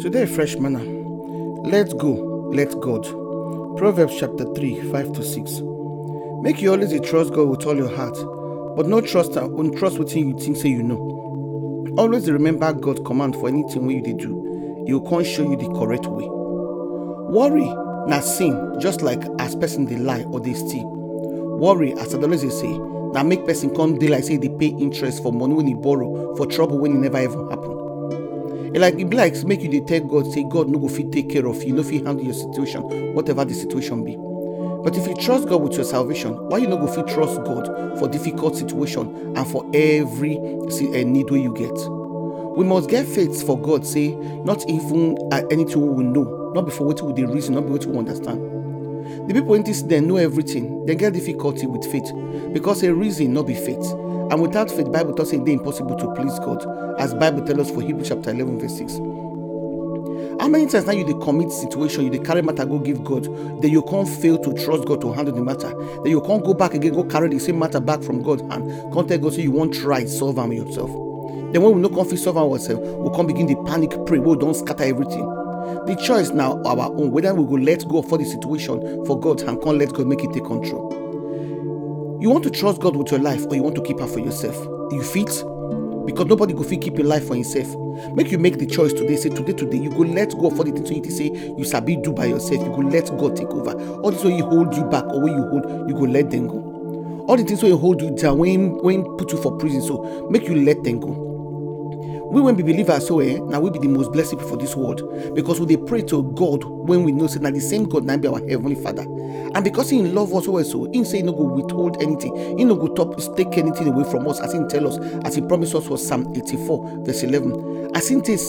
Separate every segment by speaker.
Speaker 1: Today, fresh manna. Let's go, let God. Proverbs chapter 3, 5 to 6. Make you always trust God with all your heart, but no trust uh, on trust wetin you think say you know. Always remember God's command for anything wey you do. He go come show you the correct way. Worry not sin just like as person they lie or they steal. Worry as always say na make person come like say they pay interest for money when e borrow for trouble when it never even happen. Like e be like make you dey tell God say God no go fit take care of you, no fit handle your situation, whatever the situation be. But if you trust God with your salvation, why you no go fit trust God for difficult situation and for every uh, need wey you get? We must get faith for God, say not even uh, anything we will know, not before wetin we dey reason, not be wetin we understand. The people in this dem know everything, dem get difficulty with faith because a reason no be faith. And without faith, the Bible tells e dey impossible to please God, as Bible tells us for Hebrews chapter 11 verse 6. How many times now you dey commit situation, you dey carry matter go give God, then you can't fail to trust God to handle the matter. Then you can't go back again, go carry the same matter back from God and come tell God say you won't try solve am yourself. Then when we no come fit solve ourselves, we come begin the panic pray we don't scatter everything. The choice now our own whether we go let go for the situation for God and can't let God make it take control. You want to trust God with your life or you want to keep her for yourself? You fit? Because nobody go fit keep a life for himself. Make you make the choice today. Say today, today, you go let go for the things you say you sabi do by yourself. You go let God take over. All this way you hold you back or when you hold, you go let them go. All the things wey hold you down, when when put you for prison, so make you let them go. We when be believers, so eh, now we be the most blessed people for this world because we dey pray to God when we know say na the same God na be our heavenly Father, and because He love us well so, He say He no go withhold anything, He no go top, take anything away from us as He tell us, as He promised us for Psalm 84 verse 11. As He takes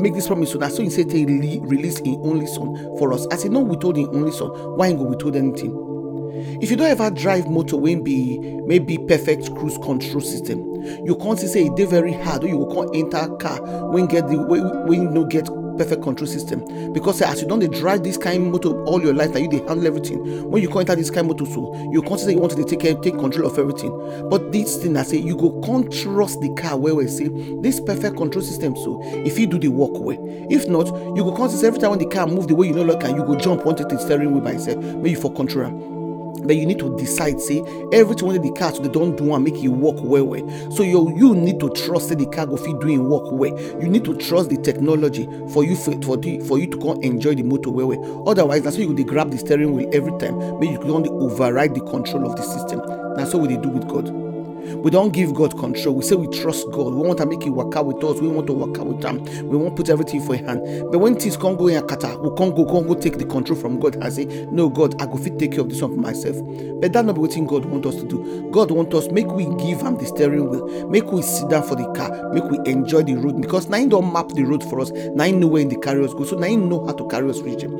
Speaker 1: make this promise so na so He say take release His only Son for us. As He no withhold His only Son, why He go withhold anything? If you don't ever drive motor wey be maybe perfect cruise control system you see say dey very hard wey you come enter car wey get the wey no get perfect control system. Because as you don dey drive this kind motor all your life na you handle everything. When you come enter this kind motor so you come say you want to take care take control of everything. But this thing na say you go come trust the car well well say this perfect control system so e fit do the work well. If not you go come see say every time when the car move the way you no like am you go jump wan take the steering wheel by yourself make you for control but you need to decide say everything wey the car so they don do am make e work well well. So you you need to trust say the car go fit do im work well. You need to trust the technology for you for for, for you to come enjoy the motor well well. Otherwise na so you go grab the steering wheel every time. Make you don dey override the control of the system. Na so we do with god we don't give god control. We say we trust god. We want to make it work out with us. We want to work out with am we wan put everything for im hand. But when things come go in a kata, we come go come go take the control from god and say no god i go fit take care of this one for myself. But that no be wetin god want us to do. God want us make we give am the steering wheel. Make we sit down for the car. Make we enjoy the road. Because na don't map the road for us. Now him know where him dey carry us go. So now him know how to carry us reach there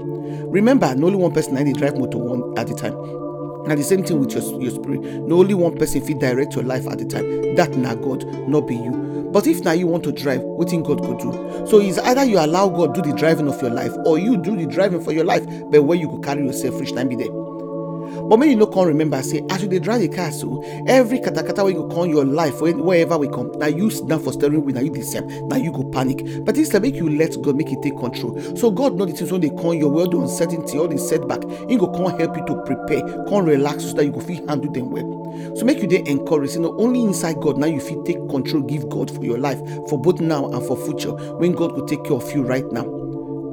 Speaker 1: remember only one person him dey drive motor one at a time na the same thing with your your spirit. Na only one person fit direct your life at a time. That na god no be you. But if na you want to drive wetin god could do? So it's either you allow god do the driving of your life or you do the driving for your life but where you could carry yourself reach na be there but make you no come remember say as you dey drive the car so every katakata wey go come your life wherever we come now you down for steering wheel na you see am you go panic. But instead make you let god make e take control. So god know the things wey dey come your world, the uncertainty all the setback. Him go come help you to prepare come relax so that you go fit handle them well. So make you dey encouraged You know, only inside god now you fit take control give god for your life for both now and for future when god will take care of you right now.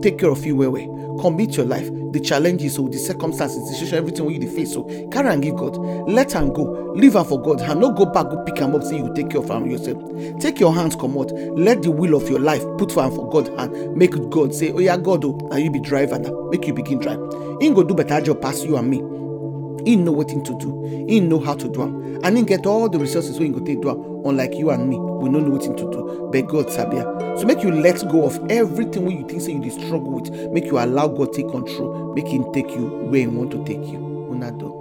Speaker 1: Take care of you well well. Commit your life the challenges so the circumstances the situation everything wey you face so carry and give god. Let am go. Leave her for god. And no go back go pick am up say you take care of am yourself. Take your hands comot. Let the wheel of your life put am for god and make god say Oh yeah, god oh, na you be driver na make you begin drive. Him go do better job pass you and me. He know wetin to do. He know how to do and he get all the resources wey he go take do unlike you and me we no know wetin to do but god Sabia. so make you let go of everything wey you think say you struggle with make you allow god take control make him take you where he want to take you una do.